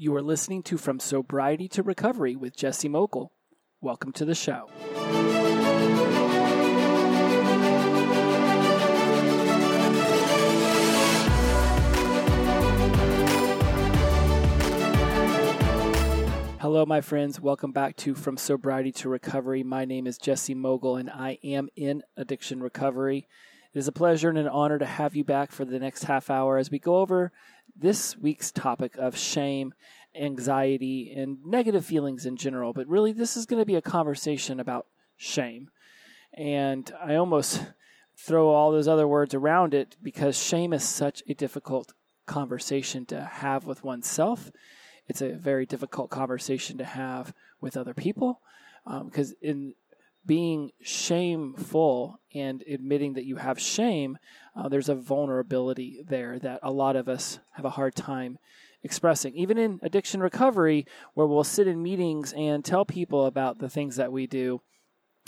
You are listening to From Sobriety to Recovery with Jesse Mokel. Welcome to the show. Hello, my friends. Welcome back to From Sobriety to Recovery. My name is Jesse Mogul, and I am in addiction recovery. It is a pleasure and an honor to have you back for the next half hour as we go over this week's topic of shame, anxiety, and negative feelings in general. But really, this is going to be a conversation about shame. And I almost throw all those other words around it because shame is such a difficult conversation to have with oneself. It's a very difficult conversation to have with other people because um, in being shameful and admitting that you have shame, uh, there's a vulnerability there that a lot of us have a hard time expressing. Even in addiction recovery, where we'll sit in meetings and tell people about the things that we do,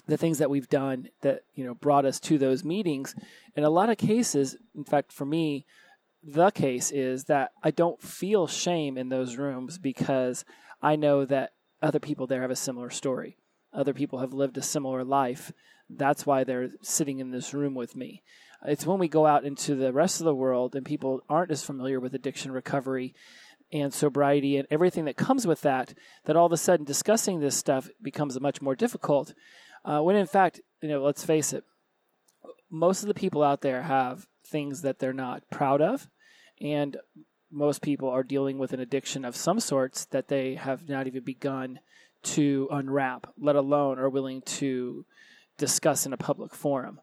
the things that we've done that you know brought us to those meetings. In a lot of cases, in fact, for me, the case is that I don't feel shame in those rooms because I know that other people there have a similar story other people have lived a similar life. That's why they're sitting in this room with me. It's when we go out into the rest of the world and people aren't as familiar with addiction recovery and sobriety and everything that comes with that, that all of a sudden discussing this stuff becomes much more difficult. Uh, when in fact, you know, let's face it, most of the people out there have things that they're not proud of, and most people are dealing with an addiction of some sorts that they have not even begun to unwrap, let alone are willing to discuss in a public forum.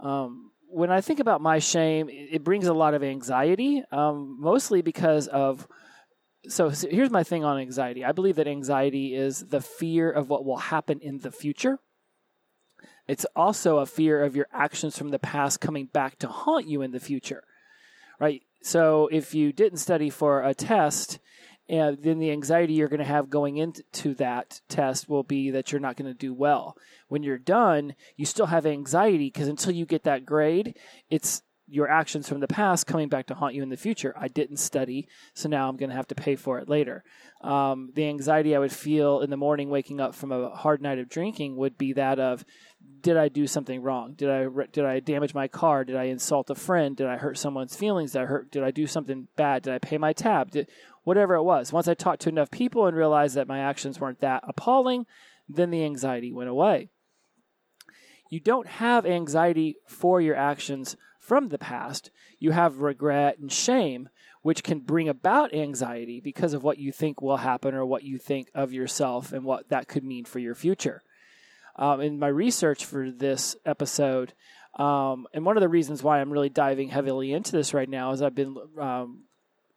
Um, when I think about my shame, it brings a lot of anxiety, um, mostly because of. So, so here's my thing on anxiety. I believe that anxiety is the fear of what will happen in the future. It's also a fear of your actions from the past coming back to haunt you in the future, right? So, if you didn't study for a test and then the anxiety you're going to have going into that test will be that you're not going to do well. When you're done, you still have anxiety because until you get that grade, it's your actions from the past coming back to haunt you in the future. I didn't study, so now I'm going to have to pay for it later. Um, the anxiety I would feel in the morning waking up from a hard night of drinking would be that of, did I do something wrong? Did I did I damage my car? Did I insult a friend? Did I hurt someone's feelings? Did I hurt? Did I do something bad? Did I pay my tab? Did, whatever it was. Once I talked to enough people and realized that my actions weren't that appalling, then the anxiety went away. You don't have anxiety for your actions from the past. You have regret and shame, which can bring about anxiety because of what you think will happen or what you think of yourself and what that could mean for your future. Um, in my research for this episode, um, and one of the reasons why I'm really diving heavily into this right now is I've been um,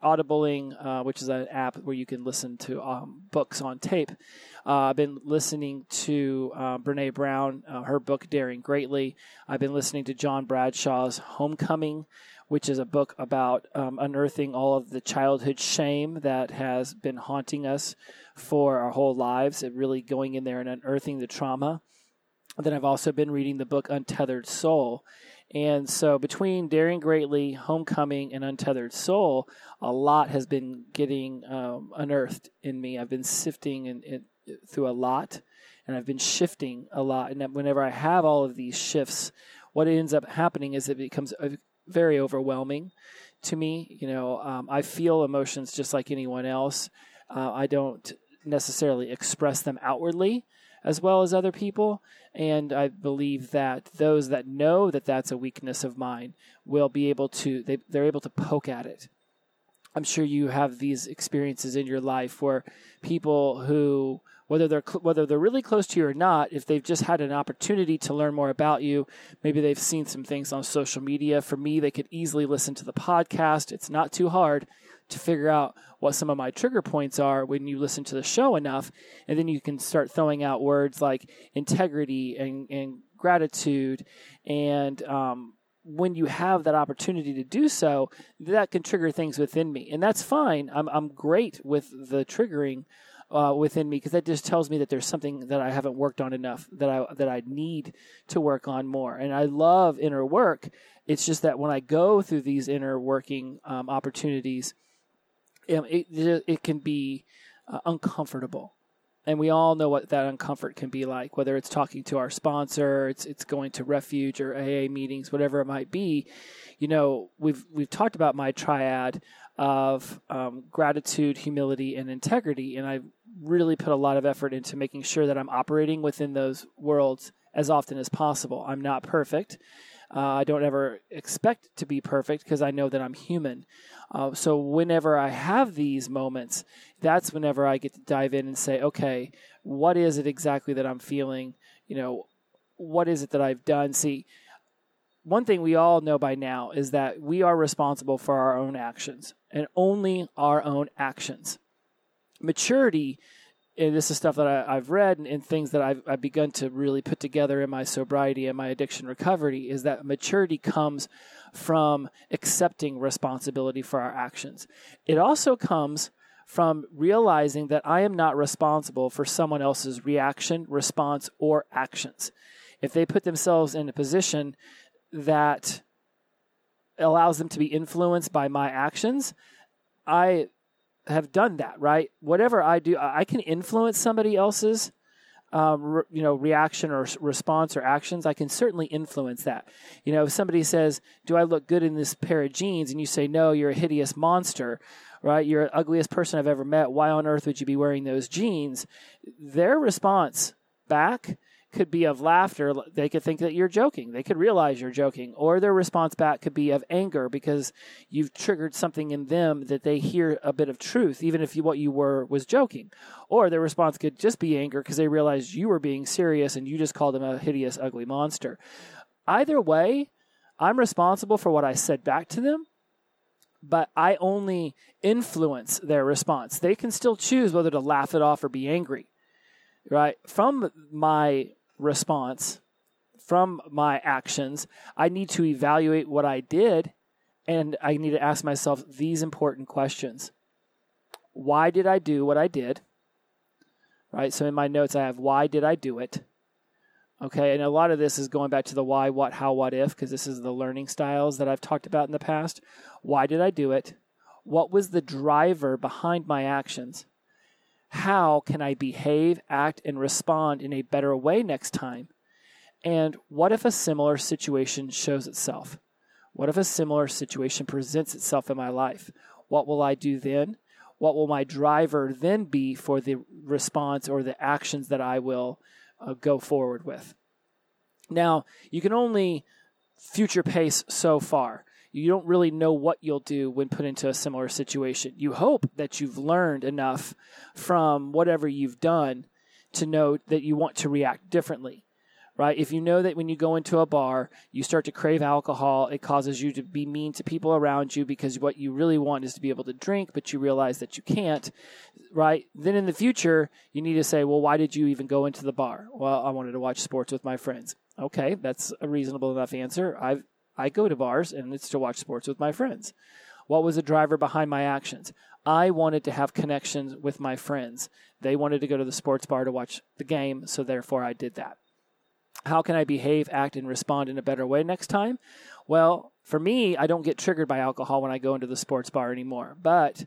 Audibling, uh, which is an app where you can listen to um, books on tape. Uh, I've been listening to uh, Brene Brown, uh, her book Daring Greatly. I've been listening to John Bradshaw's Homecoming, which is a book about um, unearthing all of the childhood shame that has been haunting us for our whole lives, and really going in there and unearthing the trauma. then I've also been reading the book Untethered Soul and so between Daring Greatly, Homecoming, and Untethered Soul, a lot has been getting um, unearthed in me. I've been sifting in, in, through a lot, and I've been shifting a lot. And whenever I have all of these shifts, what ends up happening is it becomes very overwhelming to me. You know, um, I feel emotions just like anyone else. Uh, I don't necessarily express them outwardly as well as other people. And I believe that those that know that that's a weakness of mine will be able to, they, they're able to poke at it. I'm sure you have these experiences in your life where people who, whether they're whether they're really close to you or not, if they've just had an opportunity to learn more about you, maybe they've seen some things on social media. For me, they could easily listen to the podcast. It's not too hard to figure out what some of my trigger points are when you listen to the show enough. And then you can start throwing out words like integrity and, and gratitude. And um, when you have that opportunity to do so, that can trigger things within me. And that's fine. I'm, I'm great with the triggering. Uh, within me because that just tells me that there's something that I haven't worked on enough that I that I need to work on more. And I love inner work. It's just that when I go through these inner working um, opportunities, it, it, can be uh, uncomfortable and we all know what that uncomfort can be like whether it's talking to our sponsor it's it's going to refuge or AA meetings whatever it might be you know we've we've talked about my triad of um, gratitude humility and integrity and I really put a lot of effort into making sure that I'm operating within those worlds as often as possible I'm not perfect uh, I don't ever expect to be perfect because I know that I'm human. Uh, so whenever I have these moments, that's whenever I get to dive in and say, okay, what is it exactly that I'm feeling? You know, what is it that I've done? See, one thing we all know by now is that we are responsible for our own actions and only our own actions. Maturity and this is stuff that I, have read and, and, things that I've, I've begun to really put together in my sobriety and my addiction recovery is that maturity comes from accepting responsibility for our actions. It also comes from realizing that I am not responsible for someone else's reaction, response, or actions. If they put themselves in a position that allows them to be influenced by my actions, I have done that, right? Whatever I do, I can influence somebody else's, um, re, you know, reaction or response or actions. I can certainly influence that. You know, if somebody says, "Do I look good in this pair of jeans?" and you say, "No, you're a hideous monster," right? You're the ugliest person I've ever met. Why on earth would you be wearing those jeans? Their response back could be of laughter. They could think that you're joking. They could realize you're joking. Or their response back could be of anger because you've triggered something in them that they hear a bit of truth, even if you, what you were was joking. Or their response could just be anger because they realized you were being serious and you just called them a hideous, ugly monster. Either way, I'm responsible for what I said back to them but I only influence their response. They can still choose whether to laugh it off or be angry, right? From my response from my actions, I need to evaluate what I did and I need to ask myself these important questions. Why did I do what I did? Right? So in my notes, I have why did I do it? Okay, and a lot of this is going back to the why, what, how, what if, because this is the learning styles that I've talked about in the past. Why did I do it? What was the driver behind my actions? How can I behave, act, and respond in a better way next time? And what if a similar situation shows itself? What if a similar situation presents itself in my life? What will I do then? What will my driver then be for the response or the actions that I will uh, go forward with? Now, you can only future pace so far you don't really know what you'll do when put into a similar situation. You hope that you've learned enough from whatever you've done to know that you want to react differently. Right? If you know that when you go into a bar, you start to crave alcohol, it causes you to be mean to people around you because what you really want is to be able to drink, but you realize that you can't, right? Then in the future, you need to say, well, why did you even go into the bar? Well, I wanted to watch sports with my friends. Okay, that's a reasonable enough answer. I've I go to bars and it's to watch sports with my friends. What was the driver behind my actions? I wanted to have connections with my friends. They wanted to go to the sports bar to watch the game, so therefore I did that. How can I behave, act, and respond in a better way next time? Well, for me, I don't get triggered by alcohol when I go into the sports bar anymore. But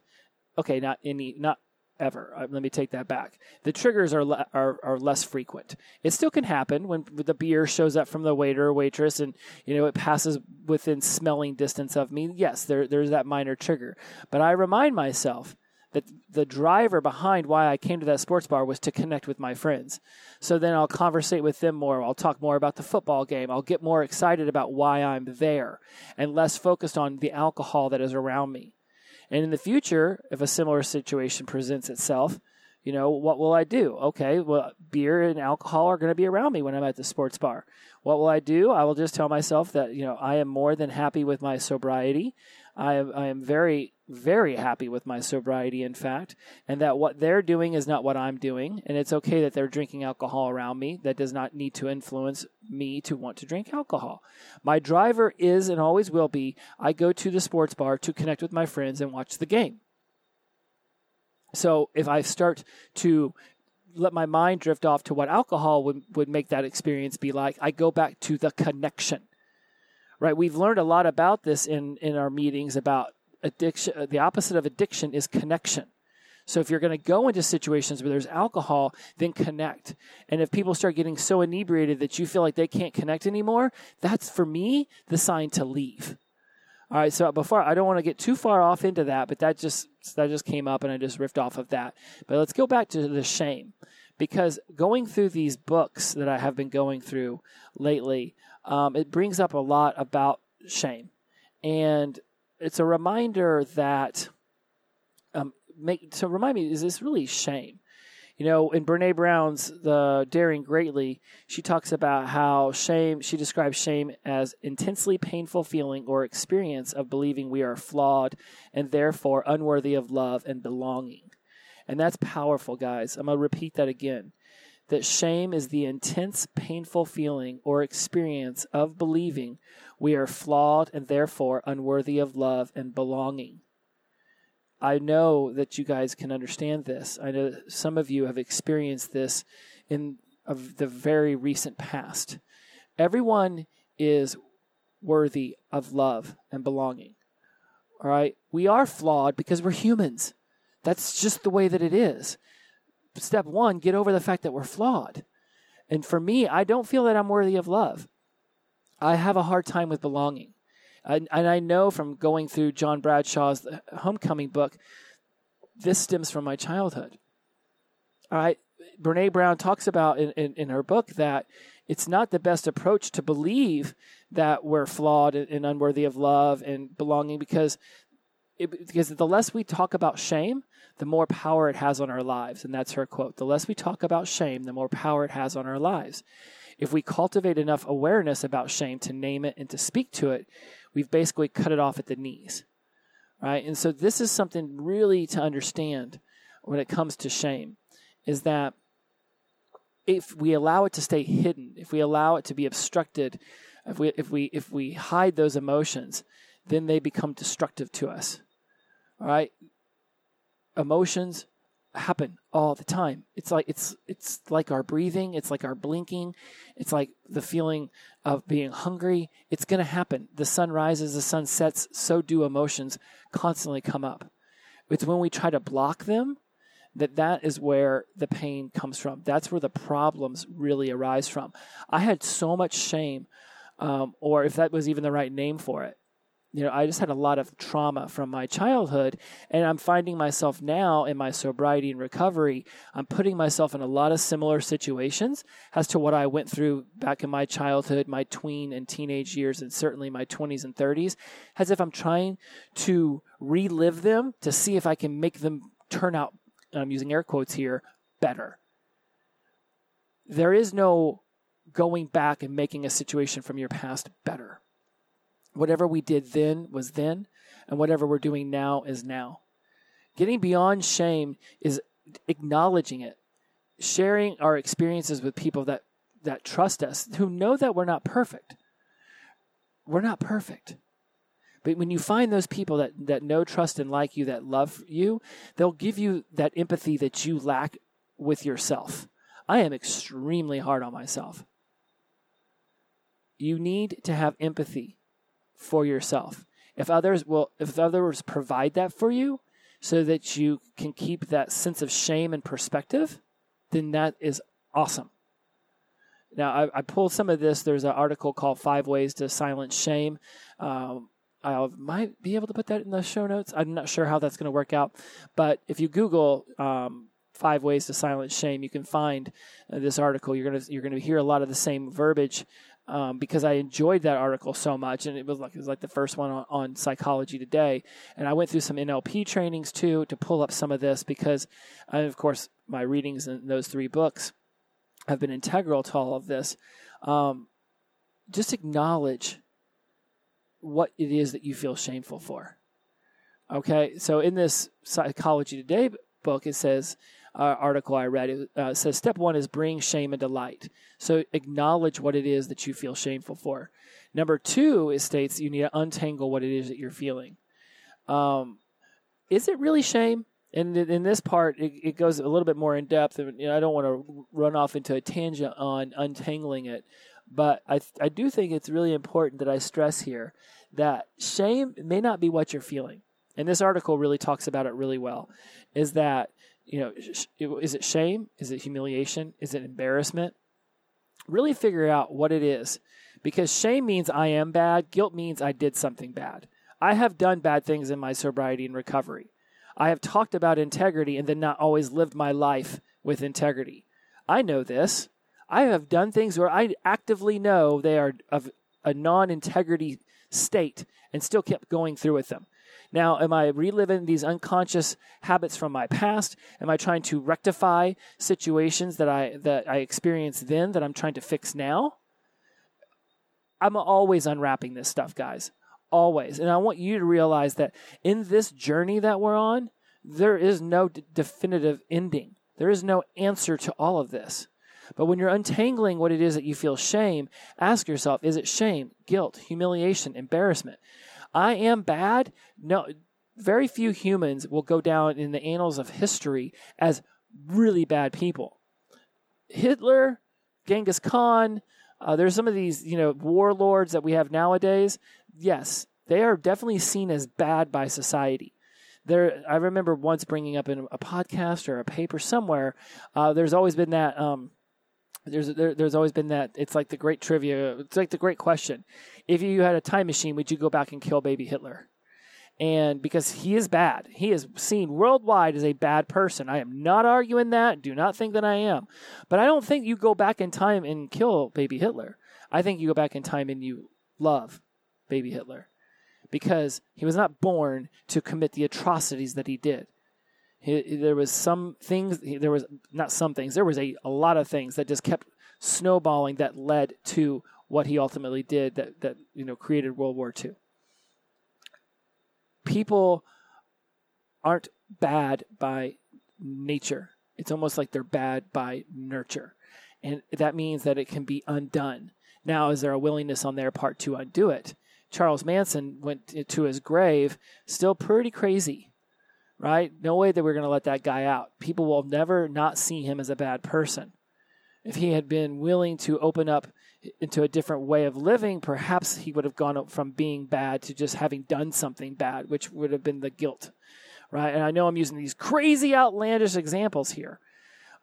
okay, not any, not ever. Uh, let me take that back. The triggers are, le- are are less frequent. It still can happen when the beer shows up from the waiter or waitress, and you know it passes within smelling distance of me. Yes, there there's that minor trigger, but I remind myself that the driver behind why I came to that sports bar was to connect with my friends. So then I'll conversate with them more. I'll talk more about the football game. I'll get more excited about why I'm there and less focused on the alcohol that is around me. And in the future, if a similar situation presents itself, you know, what will I do? Okay, well, beer and alcohol are going to be around me when I'm at the sports bar. What will I do? I will just tell myself that, you know, I am more than happy with my sobriety. I am, I am very, very happy with my sobriety, in fact, and that what they're doing is not what I'm doing. And it's okay that they're drinking alcohol around me. That does not need to influence me to want to drink alcohol. My driver is and always will be I go to the sports bar to connect with my friends and watch the game. So if I start to let my mind drift off to what alcohol would, would make that experience be like, I go back to the connection. Right? We've learned a lot about this in, in our meetings about addiction, uh, the opposite of addiction is connection. So if you're going to go into situations where there's alcohol, then connect. And if people start getting so inebriated that you feel like they can't connect anymore, that's for me the sign to leave. All right, so before I don't want to get too far off into that, but that just that just came up and I just riffed off of that. But let's go back to the shame because going through these books that I have been going through lately, um, it brings up a lot about shame, and it's a reminder that um, make to remind me is this really shame? You know, in Brene Brown's The Daring Greatly, she talks about how shame, she describes shame as intensely painful feeling or experience of believing we are flawed and therefore unworthy of love and belonging. And that's powerful, guys. I'm going to repeat that again. That shame is the intense, painful feeling or experience of believing we are flawed and therefore unworthy of love and belonging. I know that you guys can understand this. I know some of you have experienced this in of the very recent past. Everyone is worthy of love and belonging. All right? We are flawed because we're humans. That's just the way that it is. Step one, get over the fact that we're flawed. And for me, I don't feel that I'm worthy of love. I have a hard time with belonging. And, and I know from going through John Bradshaw's uh, Homecoming book, this stems from my childhood. All right. Brene Brown talks about in, in, in, her book that it's not the best approach to believe that we're flawed and, unworthy of love and belonging because it, because the less we talk about shame, the more power it has on our lives. And that's her quote. The less we talk about shame, the more power it has on our lives. If we cultivate enough awareness about shame to name it and to speak to it, we've basically cut it off at the knees. Right? And so this is something really to understand when it comes to shame is that if we allow it to stay hidden, if we allow it to be obstructed, if we if we if we hide those emotions, then they become destructive to us. All right? Emotions happen all the time. It's like it's it's like our breathing, it's like our blinking, it's like the feeling of being hungry. It's going to happen. The sun rises, the sun sets, so do emotions constantly come up. It's when we try to block them that that is where the pain comes from. That's where the problems really arise from. I had so much shame um, or if that was even the right name for it you know, I just had a lot of trauma from my childhood, and I'm finding myself now in my sobriety and recovery. I'm putting myself in a lot of similar situations as to what I went through back in my childhood, my tween and teenage years, and certainly my 20s and 30s, as if I'm trying to relive them to see if I can make them turn out, I'm using air quotes here, better. There is no going back and making a situation from your past better Whatever we did then was then, and whatever we're doing now is now. Getting beyond shame is acknowledging it, sharing our experiences with people that, that trust us, who know that we're not perfect. We're not perfect. But when you find those people that, that know, trust, and like you, that love you, they'll give you that empathy that you lack with yourself. I am extremely hard on myself. You need to have empathy for yourself. If others will, if others provide that for you so that you can keep that sense of shame and perspective, then that is awesome. Now, I, I pulled some of this. There's an article called Five Ways to Silence Shame. Um, I might be able to put that in the show notes. I'm not sure how that's going to work out. But if you Google um, five ways to silence shame, you can find uh, this article. You're gonna you're gonna hear a lot of the same verbiage um, because I enjoyed that article so much, and it was like it was like the first one on, on, Psychology Today. And I went through some NLP trainings too to pull up some of this because, I, of course, my readings in those three books have been integral to all of this. Um, just acknowledge what it is that you feel shameful for. Okay, so in this Psychology Today book, it says uh, article I read. It uh, says step one is bring shame into light. So acknowledge what it is that you feel shameful for. Number two, it states you need to untangle what it is that you're feeling. Um, is it really shame? And in this part, it, it, goes a little bit more in depth. And you know, I don't want to run off into a tangent on untangling it, but I I do think it's really important that I stress here that shame may not be what you're feeling. and this article really talks about it really well, is that you know, is it shame? Is it humiliation? Is it embarrassment? Really figure out what it is, because shame means I am bad. Guilt means I did something bad. I have done bad things in my sobriety and recovery. I have talked about integrity and then not always lived my life with integrity. I know this. I have done things where I actively know they are of a non integrity state and still kept going through with them. Now, am I reliving these unconscious habits from my past? Am I trying to rectify situations that I that I experienced then that I'm trying to fix now? I'm always unwrapping this stuff, guys. Always. And I want you to realize that in this journey that we're on, there is no d- definitive ending. There is no answer to all of this. But when you're untangling what it is that you feel shame, ask yourself is it shame, guilt, humiliation, embarrassment? I am bad? No, very few humans will go down in the annals of history as really bad people. Hitler, Genghis Khan, uh, there's some of these, you know, warlords that we have nowadays. Yes, they are definitely seen as bad by society. There, I remember once bringing up in a podcast or a paper somewhere. Uh, there's always been that um, there's there, there's always been that it's like the great trivia it's like the great question. If you had a time machine would you go back and kill baby hitler? And because he is bad he is seen worldwide as a bad person. I am not arguing that do not think that i am. But i don't think you go back in time and kill baby hitler. I think you go back in time and you love baby hitler. Because he was not born to commit the atrocities that he did he, there was some things, there was not some things, there was a, a lot of things that just kept snowballing that led to what he ultimately did that, that you know created World War II. People aren't bad by nature. It's almost like they're bad by nurture. And that means that it can be undone. Now, is there a willingness on their part to undo it? Charles Manson went to his grave still pretty crazy right? No way that we're going to let that guy out. People will never not see him as a bad person. If he had been willing to open up into a different way of living, perhaps he would have gone from being bad to just having done something bad, which would have been the guilt, right? And I know I'm using these crazy, outlandish examples here,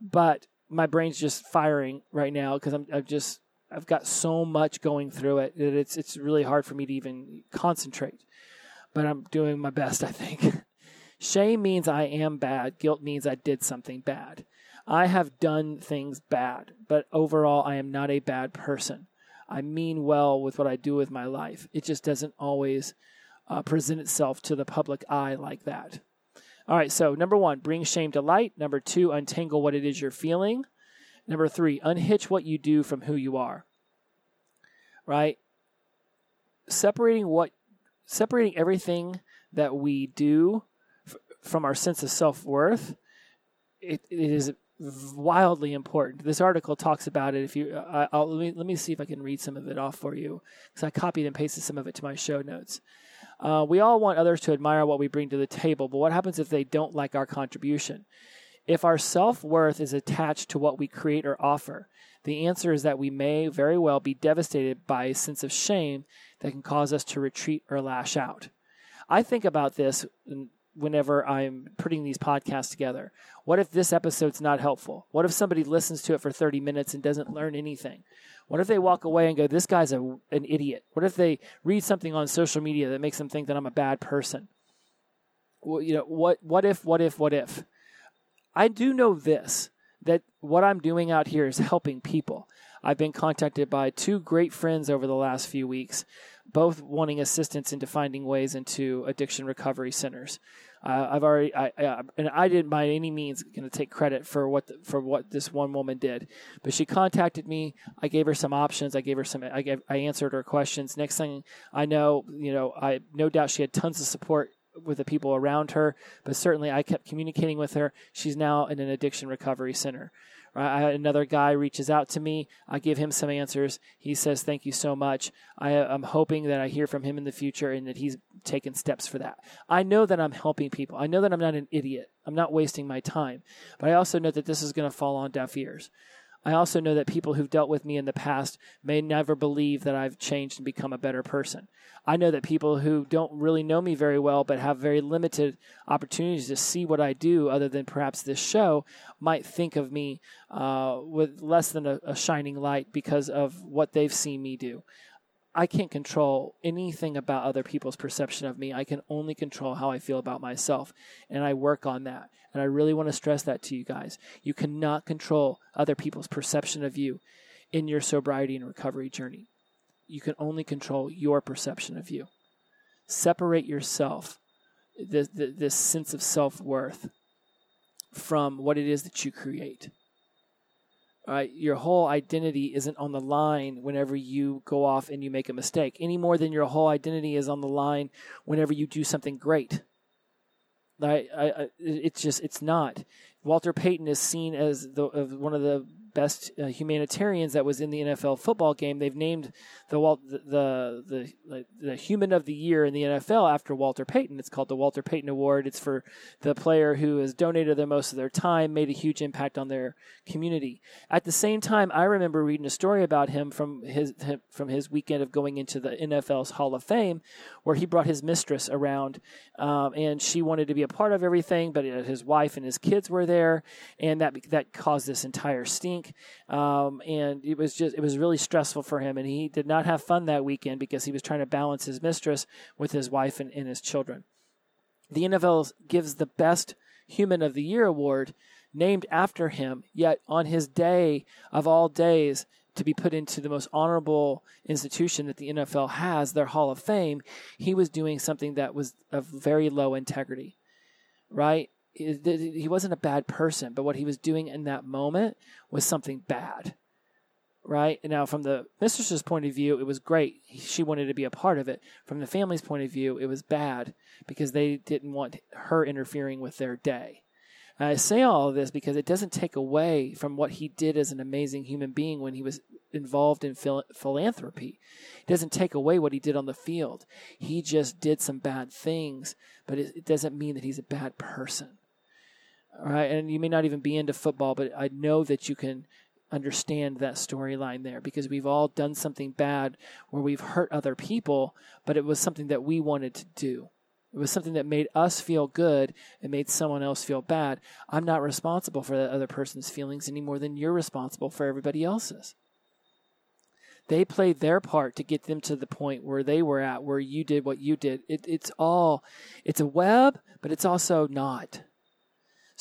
but my brain's just firing right now because I'm I've just I've got so much going through it that it's it's really hard for me to even concentrate. But I'm doing my best, I think. Shame means I am bad. Guilt means I did something bad. I have done things bad, but overall, I am not a bad person. I mean well with what I do with my life. It just doesn't always uh, present itself to the public eye like that. All right, so number one, bring shame to light. Number two, untangle what it is you're feeling. Number three, unhitch what you do from who you are. Right? Separating what, separating everything that we do from our sense of self worth, it, it is wildly important. This article talks about it. If you, uh, I'll, let me let me see if I can read some of it off for you because I copied and pasted some of it to my show notes. Uh, we all want others to admire what we bring to the table, but what happens if they don't like our contribution? If our self worth is attached to what we create or offer, the answer is that we may very well be devastated by a sense of shame that can cause us to retreat or lash out. I think about this whenever I'm putting these podcasts together. What if this episode's not helpful? What if somebody listens to it for 30 minutes and doesn't learn anything? What if they walk away and go, this guy's a, an idiot? What if they read something on social media that makes them think that I'm a bad person? Well, you know, what, what if, what if, what if? I do know this that what I'm doing out here is helping people. I've been contacted by two great friends over the last few weeks both wanting assistance into finding ways into addiction recovery centers. Uh, I've already, I, I, and I didn't by any means going to take credit for what the, for what this one woman did, but she contacted me. I gave her some options. I gave her some. I gave, I answered her questions. Next thing I know, you know, I no doubt she had tons of support with the people around her, but certainly I kept communicating with her. She's now in an addiction recovery center. Right? Another guy reaches out to me. I give him some answers. He says, "Thank you so much." I, am hoping that I hear from him in the future and that he's taken steps for that. I know that I'm helping people. I know that I'm not an idiot. I'm not wasting my time. But I also know that this is going to fall on deaf ears. I also know that people who've dealt with me in the past may never believe that I've changed and become a better person. I know that people who don't really know me very well but have very limited opportunities to see what I do, other than perhaps this show, might think of me uh, with less than a, a shining light because of what they've seen me do. I can't control anything about other people's perception of me. I can only control how I feel about myself. And I work on that. And I really want to stress that to you guys. You cannot control other people's perception of you in your sobriety and recovery journey. You can only control your perception of you. Separate yourself, this, this sense of self worth, from what it is that you create. Right? Your whole identity isn't on the line whenever you go off and you make a mistake, any more than your whole identity is on the line whenever you do something great. I, I, it's just it's not. Walter Payton is seen as the one of the best uh, humanitarians that was in the NFL football game. They've named the the the the, the human of the year in the NFL after Walter Payton. It's called the Walter Payton Award. It's for the player who has donated the most of their time, made a huge impact on their community. At the same time, I remember reading a story about him from his from his weekend of going into the NFL's Hall of Fame, where he brought his mistress around, um, and she wanted to be a part of everything, but his wife and his kids were there, and that that caused this entire stink. Um, and it was just it was really stressful for him, and he did not have fun that weekend because he was trying to balance his mistress with his wife and, and his children. The NFL gives the best Human of the Year award named after him, yet on his day of all days, to be put into the most honorable institution that the NFL has, their Hall of Fame, he was doing something that was of very low integrity, right? He wasn't a bad person, but what he was doing in that moment was something bad, right? And now, from the mistress's point of view, it was great. She wanted to be a part of it. From the family's point of view, it was bad because they didn't want her interfering with their day. And I say all of this because it doesn't take away from what he did as an amazing human being when he was involved in phil- philanthropy. It doesn't take away what he did on the field. He just did some bad things, but it, it doesn't mean that he's a bad person. Right, and you may not even be into football, but I know that you can understand that storyline there because we've all done something bad where we've hurt other people, but it was something that we wanted to do. It was something that made us feel good and made someone else feel bad. I'm not responsible for that other person's feelings any more than you're responsible for everybody else's. They played their part to get them to the point where they were at, where you did what you did. It, it's all, it's a web, but it's also not.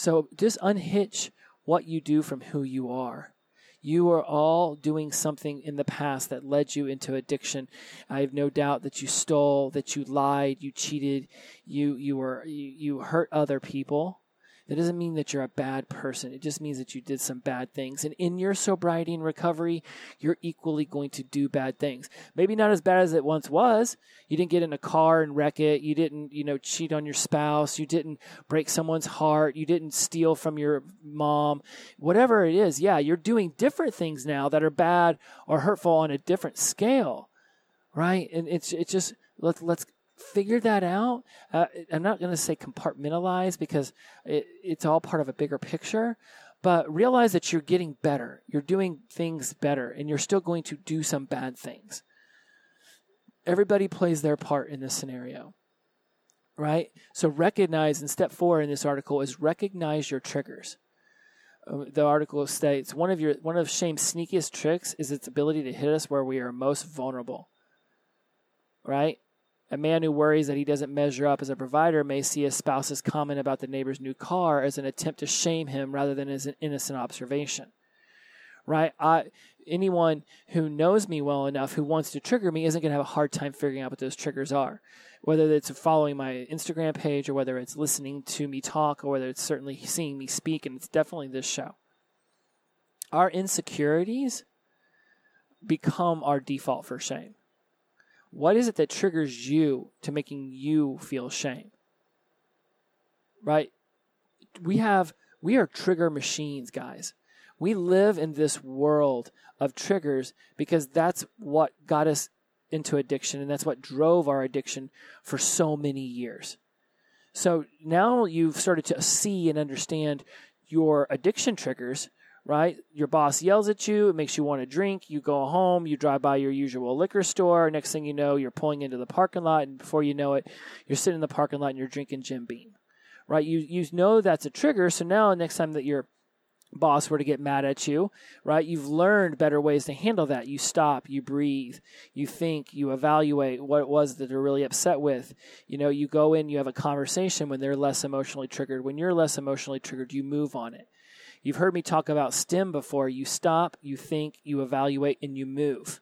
So just unhitch what you do from who you are. You are all doing something in the past that led you into addiction. I have no doubt that you stole, that you lied, you cheated, you you were you, you hurt other people. That doesn't mean that you're a bad person. It just means that you did some bad things. And in your sobriety and recovery, you're equally going to do bad things. Maybe not as bad as it once was. You didn't get in a car and wreck it. You didn't, you know, cheat on your spouse. You didn't break someone's heart. You didn't steal from your mom. Whatever it is, yeah, you're doing different things now that are bad or hurtful on a different scale. Right? And it's it's just let's let's figure that out. Uh, I'm not going to say compartmentalize because it, it's all part of a bigger picture, but realize that you're getting better. You're doing things better, and you're still going to do some bad things. Everybody plays their part in this scenario, right? So recognize, and step four in this article is recognize your triggers. Uh, the article states one of your one of shame's sneakiest tricks is its ability to hit us where we are most vulnerable. Right? A man who worries that he doesn't measure up as a provider may see his spouse's comment about the neighbor's new car as an attempt to shame him rather than as an innocent observation. Right? I, anyone who knows me well enough who wants to trigger me isn't going to have a hard time figuring out what those triggers are. Whether it's following my Instagram page or whether it's listening to me talk or whether it's certainly seeing me speak, and it's definitely this show. Our insecurities become our default for shame. What is it that triggers you to making you feel shame? Right? We have, we are trigger machines, guys. We live in this world of triggers because that's what got us into addiction and that's what drove our addiction for so many years. So now you've started to see and understand your addiction triggers, right? Your boss yells at you, it makes you want to drink. You go home, you drive by your usual liquor store. Next thing you know, you're pulling into the parking lot, and before you know it, you're sitting in the parking lot and you're drinking Jim Beam, right? You you know that's a trigger. So now, next time that your boss were to get mad at you, right? You've learned better ways to handle that. You stop, you breathe, you think, you evaluate what it was that they're really upset with. You know, you go in, you have a conversation when they're less emotionally triggered. When you're less emotionally triggered, you move on it. You've heard me talk about STEM before. You stop, you think, you evaluate, and you move.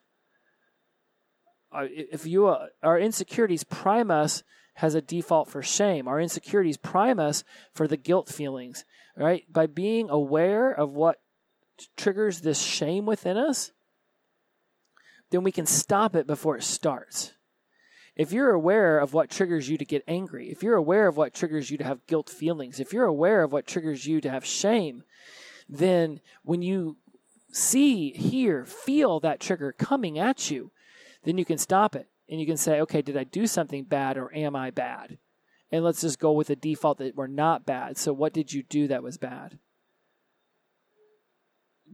Uh, if you uh, our insecurities prime us has a default for shame. Our insecurities prime us for the guilt feelings, right? By being aware of what triggers this shame within us, then we can stop it before it starts. If you're aware of what triggers you to get angry, if you're aware of what triggers you to have guilt feelings, if you're aware of what triggers you to have shame, then when you see, hear, feel that trigger coming at you, then you can stop it and you can say, okay, did I do something bad or am I bad? And let's just go with the default that we're not bad. So, what did you do that was bad?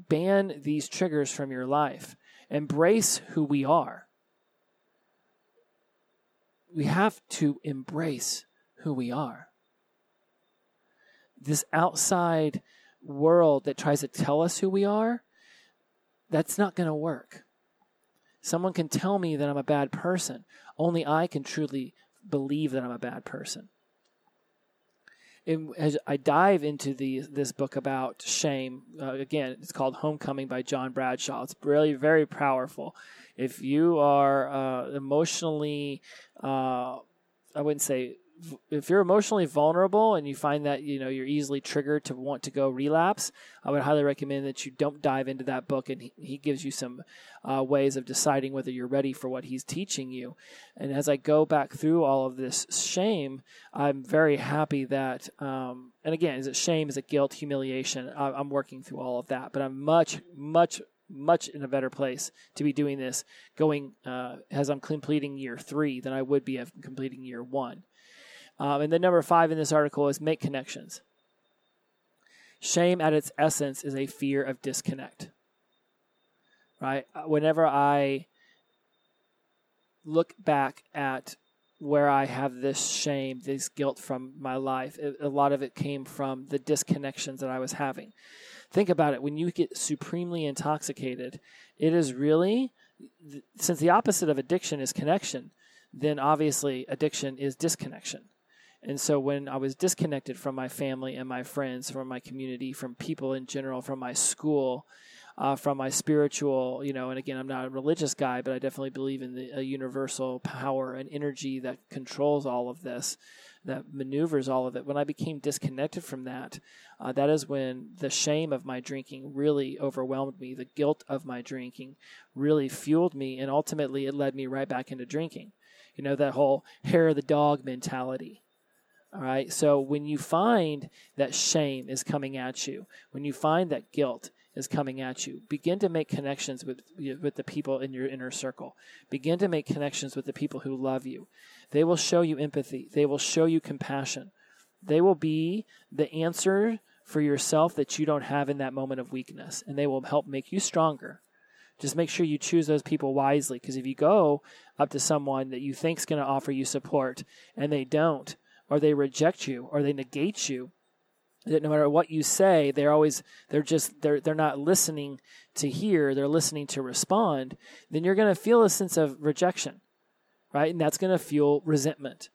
Ban these triggers from your life. Embrace who we are. We have to embrace who we are. This outside world that tries to tell us who we are, that's not going to work. Someone can tell me that I'm a bad person. Only I can truly believe that I'm a bad person. as I dive into the this book about shame, uh, again, it's called Homecoming by John Bradshaw. It's really very powerful. If you are uh, emotionally, uh, I wouldn't say if you're emotionally vulnerable and you find that you know you're easily triggered to want to go relapse, I would highly recommend that you don't dive into that book. And he, he gives you some uh, ways of deciding whether you're ready for what he's teaching you. And as I go back through all of this shame, I'm very happy that. Um, and again, is it shame? Is it guilt? Humiliation? I, I'm working through all of that, but I'm much, much much in a better place to be doing this going uh, as I'm completing year three than I would be of completing year one. Um, and then number five in this article is make connections. Shame at its essence is a fear of disconnect. Right? Uh, whenever I look back at where I have this shame, this guilt from my life, a lot of it came from the disconnections that I was having. Think about it. When you get supremely intoxicated, it is really, since the opposite of addiction is connection, then obviously addiction is disconnection. And so when I was disconnected from my family and my friends, from my community, from people in general, from my school, uh, from my spiritual, you know, and again, I'm not a religious guy, but I definitely believe in the, a universal power and energy that controls all of this, that maneuvers all of it. When I became disconnected from that, uh, that is when the shame of my drinking really overwhelmed me. The guilt of my drinking really fueled me, and ultimately it led me right back into drinking. You know, that whole hair of the dog mentality all right. So when you find that shame is coming at you, when you find that guilt is coming at you, begin to make connections with with the people in your inner circle. Begin to make connections with the people who love you. They will show you empathy. They will show you compassion. They will be the answer for yourself that you don't have in that moment of weakness, and they will help make you stronger. Just make sure you choose those people wisely, because if you go up to someone that you think is going to offer you support and they don't, or they reject you or they negate you that no matter what you say they're always they're just they're they're not listening to hear they're listening to respond then you're going to feel a sense of rejection right? And that's going to fuel resentment.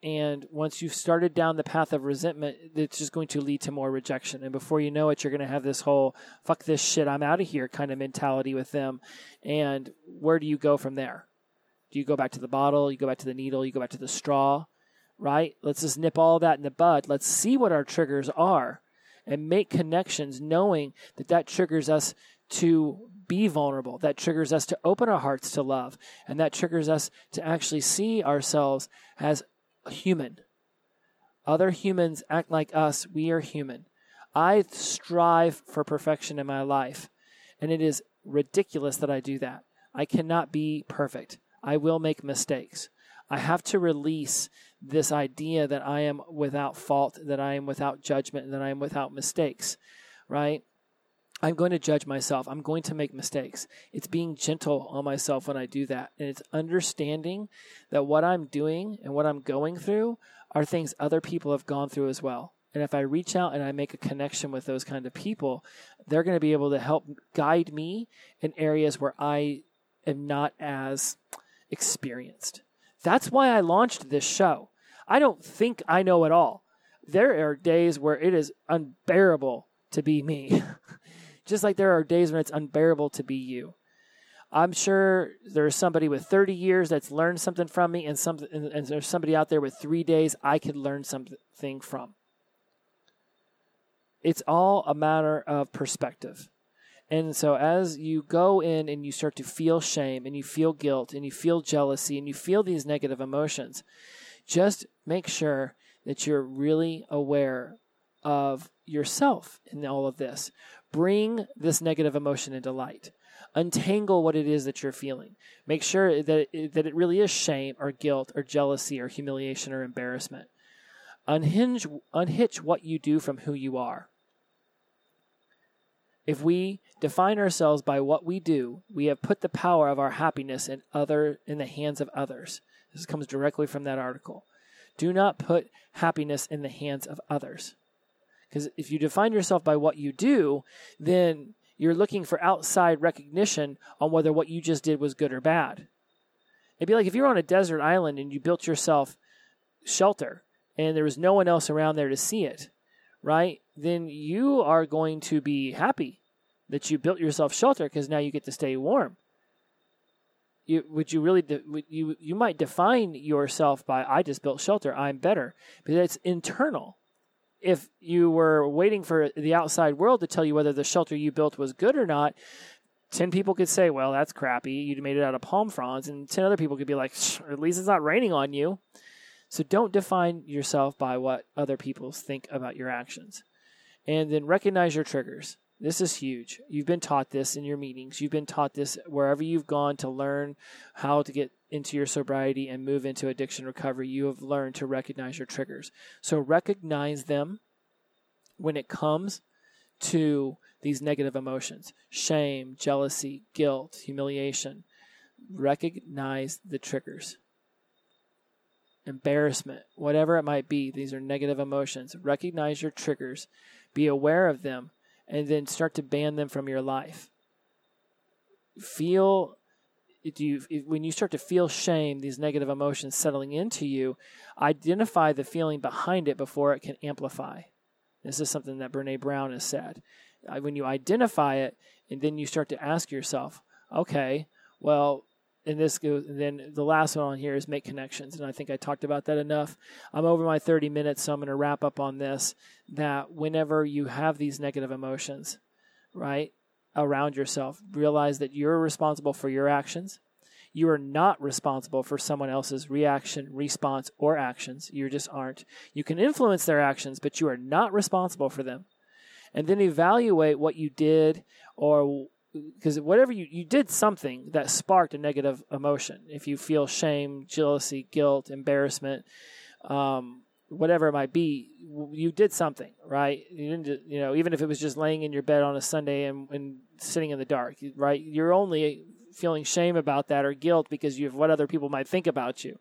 And once you've started down the path of resentment it's just going to lead to more rejection. And before you know it you're going to have this whole fuck this shit i'm out of here kind of mentality with them. And where do you go from there? Do you go back to the bottle? You go back to the needle? You go back to the straw right? Let's just nip all that in the bud. Let's see what our triggers are and make connections knowing that that triggers us to be vulnerable. That triggers us to open our hearts to love. And that triggers us to actually see ourselves as human. Other humans act like us. We are human. I strive for perfection in my life. And it is ridiculous that I do that. I cannot be perfect. I will make mistakes. I have to release this idea that I am without fault, that I am without judgment, that I am without mistakes, right? I'm going to judge myself. I'm going to make mistakes. It's being gentle on myself when I do that. And it's understanding that what I'm doing and what I'm going through are things other people have gone through as well. And if I reach out and I make a connection with those kind of people, they're going to be able to help guide me in areas where I am not as experienced. That's why I launched this show. I don't think I know it all. There are days where it is unbearable to be me, just like there are days when it's unbearable to be you. I'm sure there's somebody with 30 years that's learned something from me, and, some, and there's somebody out there with three days I could learn something from. It's all a matter of perspective. And so, as you go in and you start to feel shame and you feel guilt and you feel jealousy and you feel these negative emotions, just make sure that you're really aware of yourself in all of this. Bring this negative emotion into light. Untangle what it is that you're feeling. Make sure that it, that it really is shame or guilt or jealousy or humiliation or embarrassment. Unhinge, unhitch what you do from who you are. If we define ourselves by what we do, we have put the power of our happiness in other in the hands of others. This comes directly from that article. Do not put happiness in the hands of others. Because if you define yourself by what you do, then you're looking for outside recognition on whether what you just did was good or bad. It'd be like if you're on a desert island and you built yourself shelter and there was no one else around there to see it, right? Then you are going to be happy that you built yourself shelter because now you get to stay warm. You, would you really de- would you you might define yourself by I just built shelter I'm better because it's internal if you were waiting for the outside world to tell you whether the shelter you built was good or not 10 people could say well that's crappy you made it out of palm fronds and 10 other people could be like at least it's not raining on you so don't define yourself by what other people think about your actions and then recognize your triggers this is huge. You've been taught this in your meetings. You've been taught this wherever you've gone to learn how to get into your sobriety and move into addiction recovery. You have learned to recognize your triggers. So recognize them when it comes to these negative emotions shame, jealousy, guilt, humiliation. Recognize the triggers. Embarrassment, whatever it might be, these are negative emotions. Recognize your triggers, be aware of them, and then start to ban them from your life. Feel you when you start to feel shame, these negative emotions settling into you, identify the feeling behind it before it can amplify. This is something that Brene Brown has said. When you identify it, and then you start to ask yourself, okay, well, and this goes and then the last one on here is make connections and i think i talked about that enough. I'm over my 30 minutes so i'm going to wrap up on this that whenever you have these negative emotions right around yourself realize that you're responsible for your actions. You are not responsible for someone else's reaction response or actions. You just aren't. You can influence their actions but you are not responsible for them. And then evaluate what you did or because whatever you, you did something that sparked a negative emotion. If you feel shame jealousy guilt embarrassment um, whatever it might be you did something right? You didn't you know even if it was just laying in your bed on a sunday and, and sitting in the dark right? You're only feeling shame about that or guilt because you have what other people might think about you.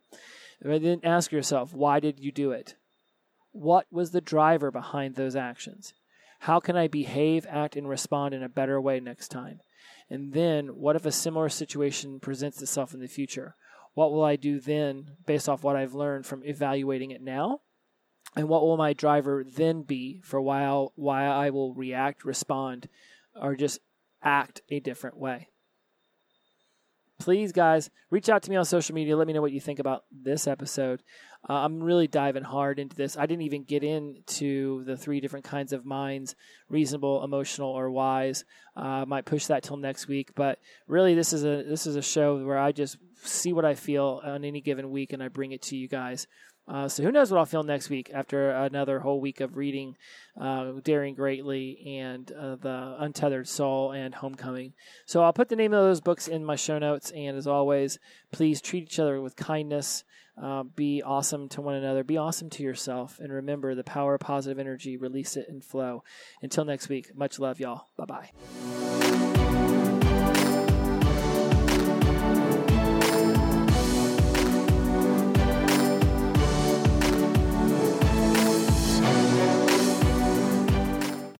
And then ask yourself why did you do it? What was the driver behind those actions? How can I behave, act, and respond in a better way next time? And then, what if a similar situation presents itself in the future? What will I do then based off what I've learned from evaluating it now? And what will my driver then be for why, I'll, why I will react, respond, or just act a different way? Please, guys, reach out to me on social media. Let me know what you think about this episode. Uh, I'm really diving hard into this. I didn't even get into the three different kinds of minds reasonable, emotional, or wise. Uh, might push that till next week. But really, this is a this is a show where I just see what I feel on any given week and I bring it to you guys. Uh, so who knows what I'll feel next week after another whole week of reading uh, Daring Greatly and uh, The Untethered Soul and Homecoming. So I'll put the name of those books in my show notes. And as always, please treat each other with kindness. Uh, be awesome to one another. Be awesome to yourself. And remember the power of positive energy. Release it and flow. Until next week, much love, y'all. Bye bye.